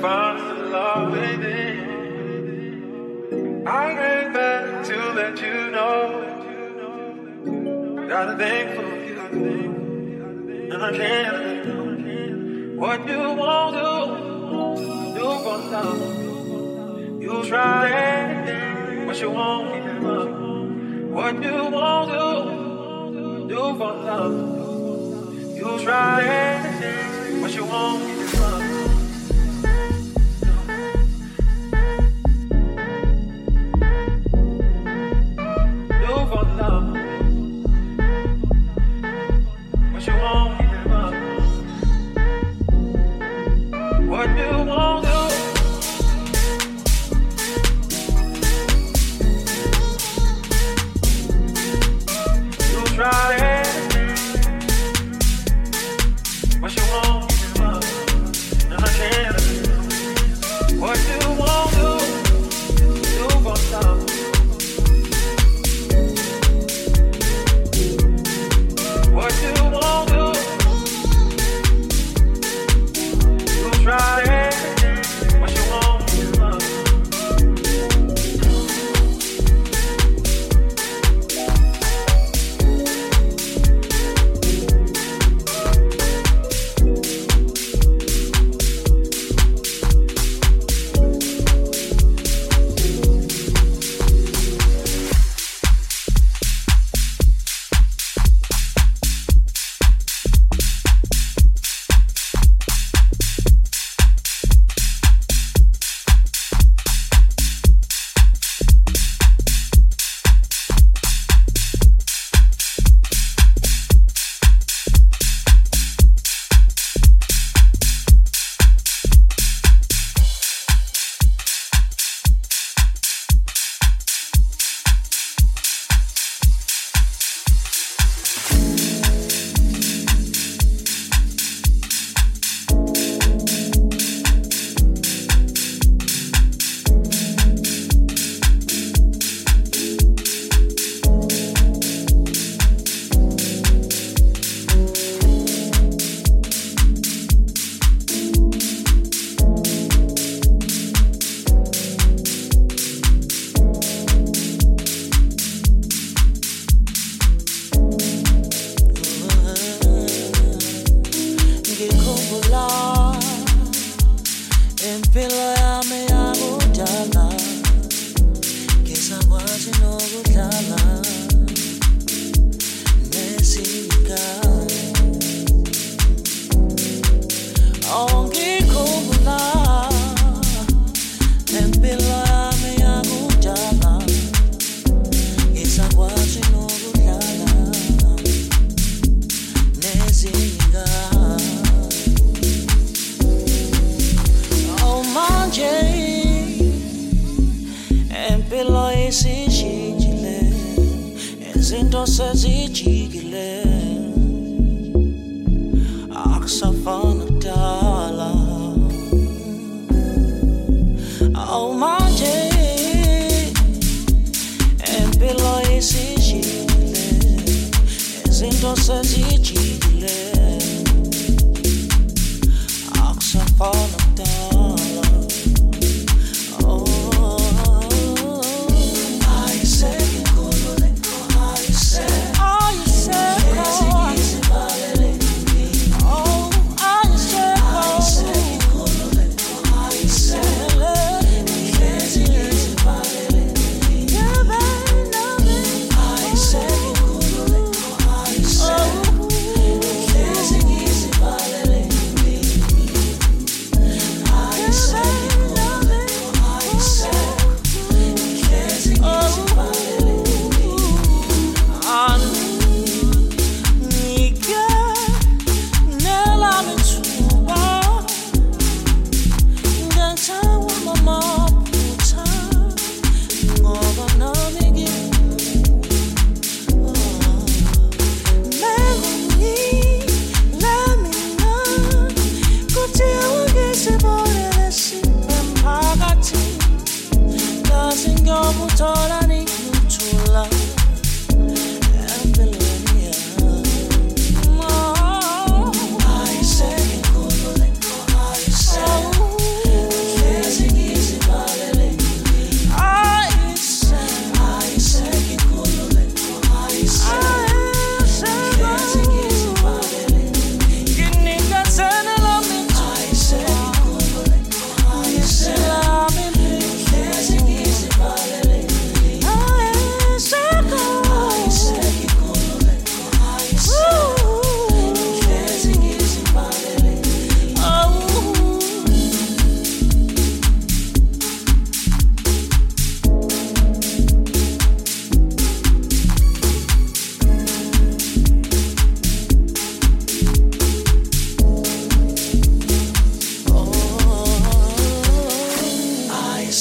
find love within. I came back to let you know that I'm thankful and I can't what you won't do. You gon' love. You try it, but you won't give up. What you won't do, you gon' love. You try it, but you won't.